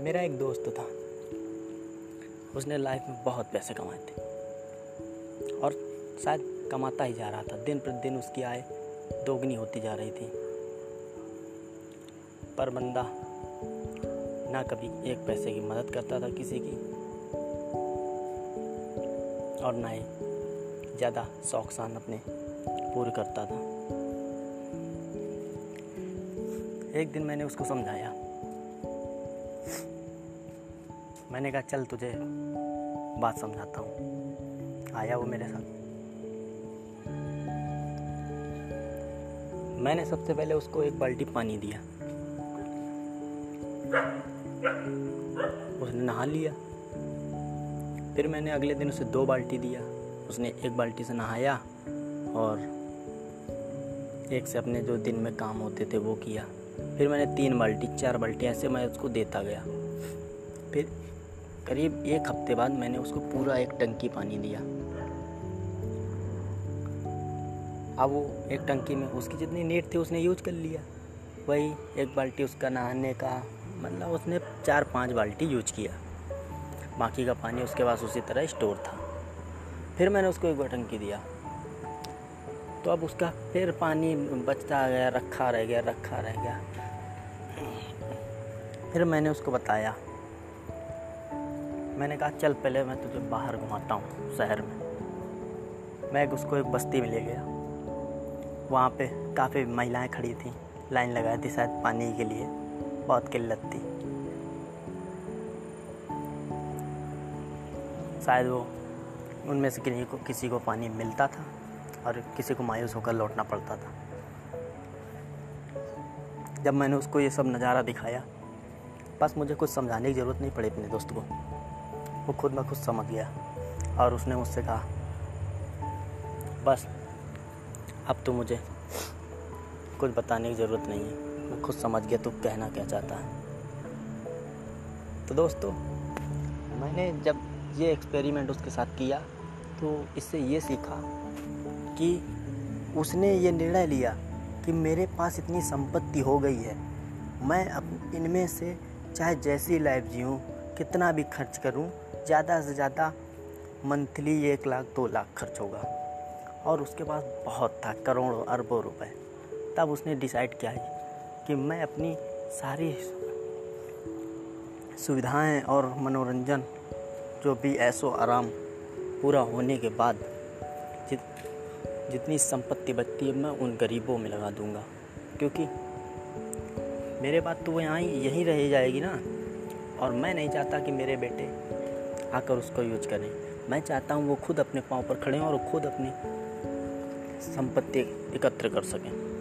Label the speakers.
Speaker 1: मेरा एक दोस्त था। उसने लाइफ में बहुत पैसे कमाए थे। और शायद कमाता ही जा रहा था। दिन प्रतिदिन उसकी आय दोगुनी होती जा रही थी। पर बंदा ना कभी एक पैसे की मदद करता था किसी की। और ना ही ज़्यादा शौक शान अपने पूरे करता था। एक दिन मैंने उसको समझाया। मैंने कहा, चल तुझे बात समझाता हूँ। आया वो मेरे साथ। मैंने सबसे पहले उसको एक बाल्टी पानी दिया। उसने नहा लिया। फिर मैंने अगले दिन उसे दो बाल्टी दिया। उसने एक बाल्टी से नहाया और एक से अपने जो दिन में काम होते थे वो किया। फिर मैंने तीन बाल्टी, चार बाल्टी, ऐसे मैं उसको देता गया। फिर करीब एक हफ़्ते बाद मैंने उसको पूरा एक टंकी पानी दिया। अब वो एक टंकी में उसकी जितनी नीड थी उसने यूज़ कर लिया। वही एक बाल्टी उसका नहाने का मतलब उसने चार पाँच बाल्टी यूज़ किया। बाकी का पानी उसके पास उसी तरह स्टोर था। फिर मैंने उसको एक टंकी दिया। तो अब उसका फिर पानी बचता गया, रखा रह गया, रखा रह गया। फिर मैंने उसको बताया मैंने कहा, चल पहले मैं तुझे बाहर घुमाता हूँ शहर में। मैं उसको एक बस्ती में ले गया। वहाँ पे काफ़ी महिलाएँ खड़ी थी। लाइन लगाई थी शायद पानी के लिए। बहुत किल्लत थी। शायद वो उनमें से किसी को किसी को पानी मिलता था और किसी को मायूस होकर लौटना पड़ता था। जब मैंने उसको ये सब नज़ारा दिखाया, बस मुझे कुछ समझाने की ज़रूरत नहीं पड़ी अपने दोस्त को। वो खुद ब खुद समझ गया और उसने मुझसे कहा, बस, अब तो मुझे कुछ बताने की ज़रूरत नहीं है। मैं खुद समझ गया तू कहना क्या चाहता है। तो दोस्तों, मैंने जब ये एक्सपेरिमेंट उसके साथ किया तो इससे ये सीखा कि उसने ये निर्णय लिया कि मेरे पास इतनी संपत्ति हो गई है। मैं अब इनमें से चाहे जैसी लाइफ जीऊँ कितना भी खर्च करूँ, ज़्यादा से ज़्यादा मंथली एक लाख, दो लाख खर्च होगा। और उसके पास बहुत था, करोड़ों, अरबों रुपए। तब उसने डिसाइड किया है कि मैं अपनी सारी सुविधाएँ और मनोरंजन, जो भी ऐसो आराम पूरा होने के बाद जित, जितनी संपत्ति बचती है, मैं उन गरीबों में लगा दूँगा। क्योंकि मेरे बाद तो वो यहाँ यहीं रह जाएगी ना। और मैं नहीं चाहता कि मेरे बेटे आकर उसको यूज़ करें। मैं चाहता हूँ वो खुद अपने पाँव पर खड़े हों और खुद अपनी संपत्ति एकत्र कर सकें।